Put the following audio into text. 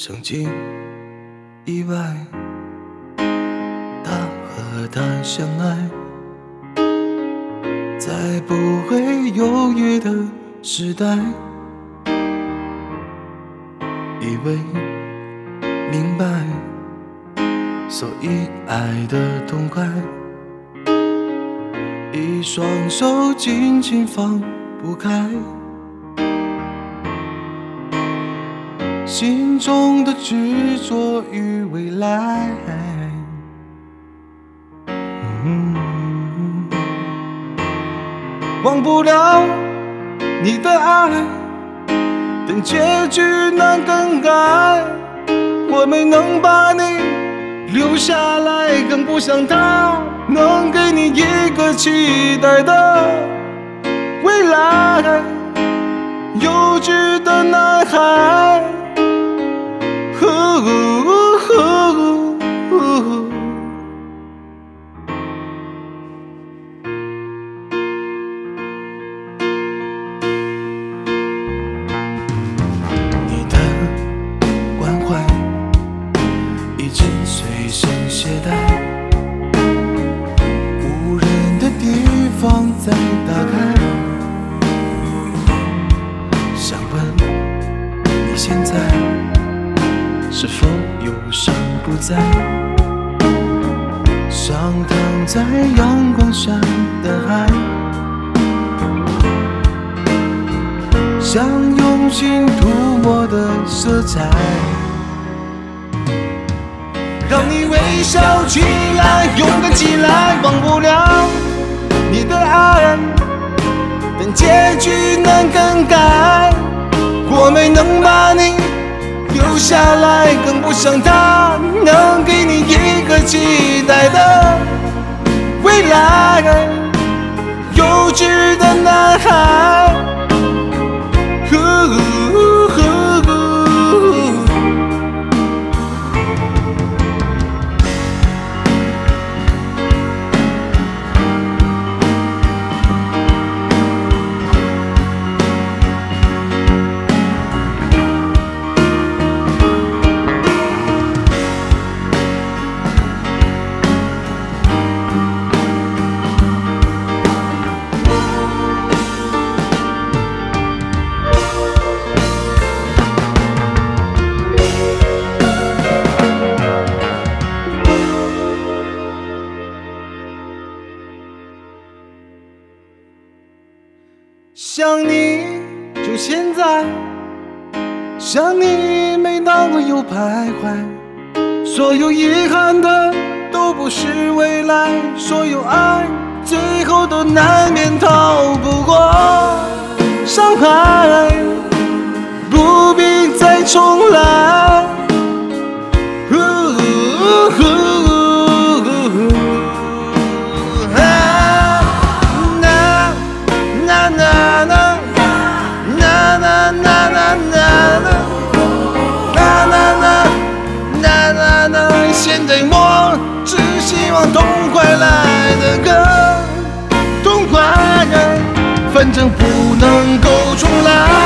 曾经意外，他和她相爱，在不会犹豫的时代，以为明白，所以爱的痛快，一双手紧紧放不开。心中的执着与未来，忘不了你的爱，但结局难更改。我没能把你留下来，更不想他能给你一个期待的未来。幼稚的男孩。哦，你的关怀已经随身携带，无人的地方再打开。在？像躺在阳光下的海，像用心涂抹的色彩，让你微笑起来，勇敢起来，忘不了你的爱，但结局难更改，我没能把你留下来，更不想他想你就现在，想你每当我又徘徊，所有遗憾的都不是未来，所有爱最后都难免逃不过。伤害，现在我只希望痛快来得更痛快反正不能够重来。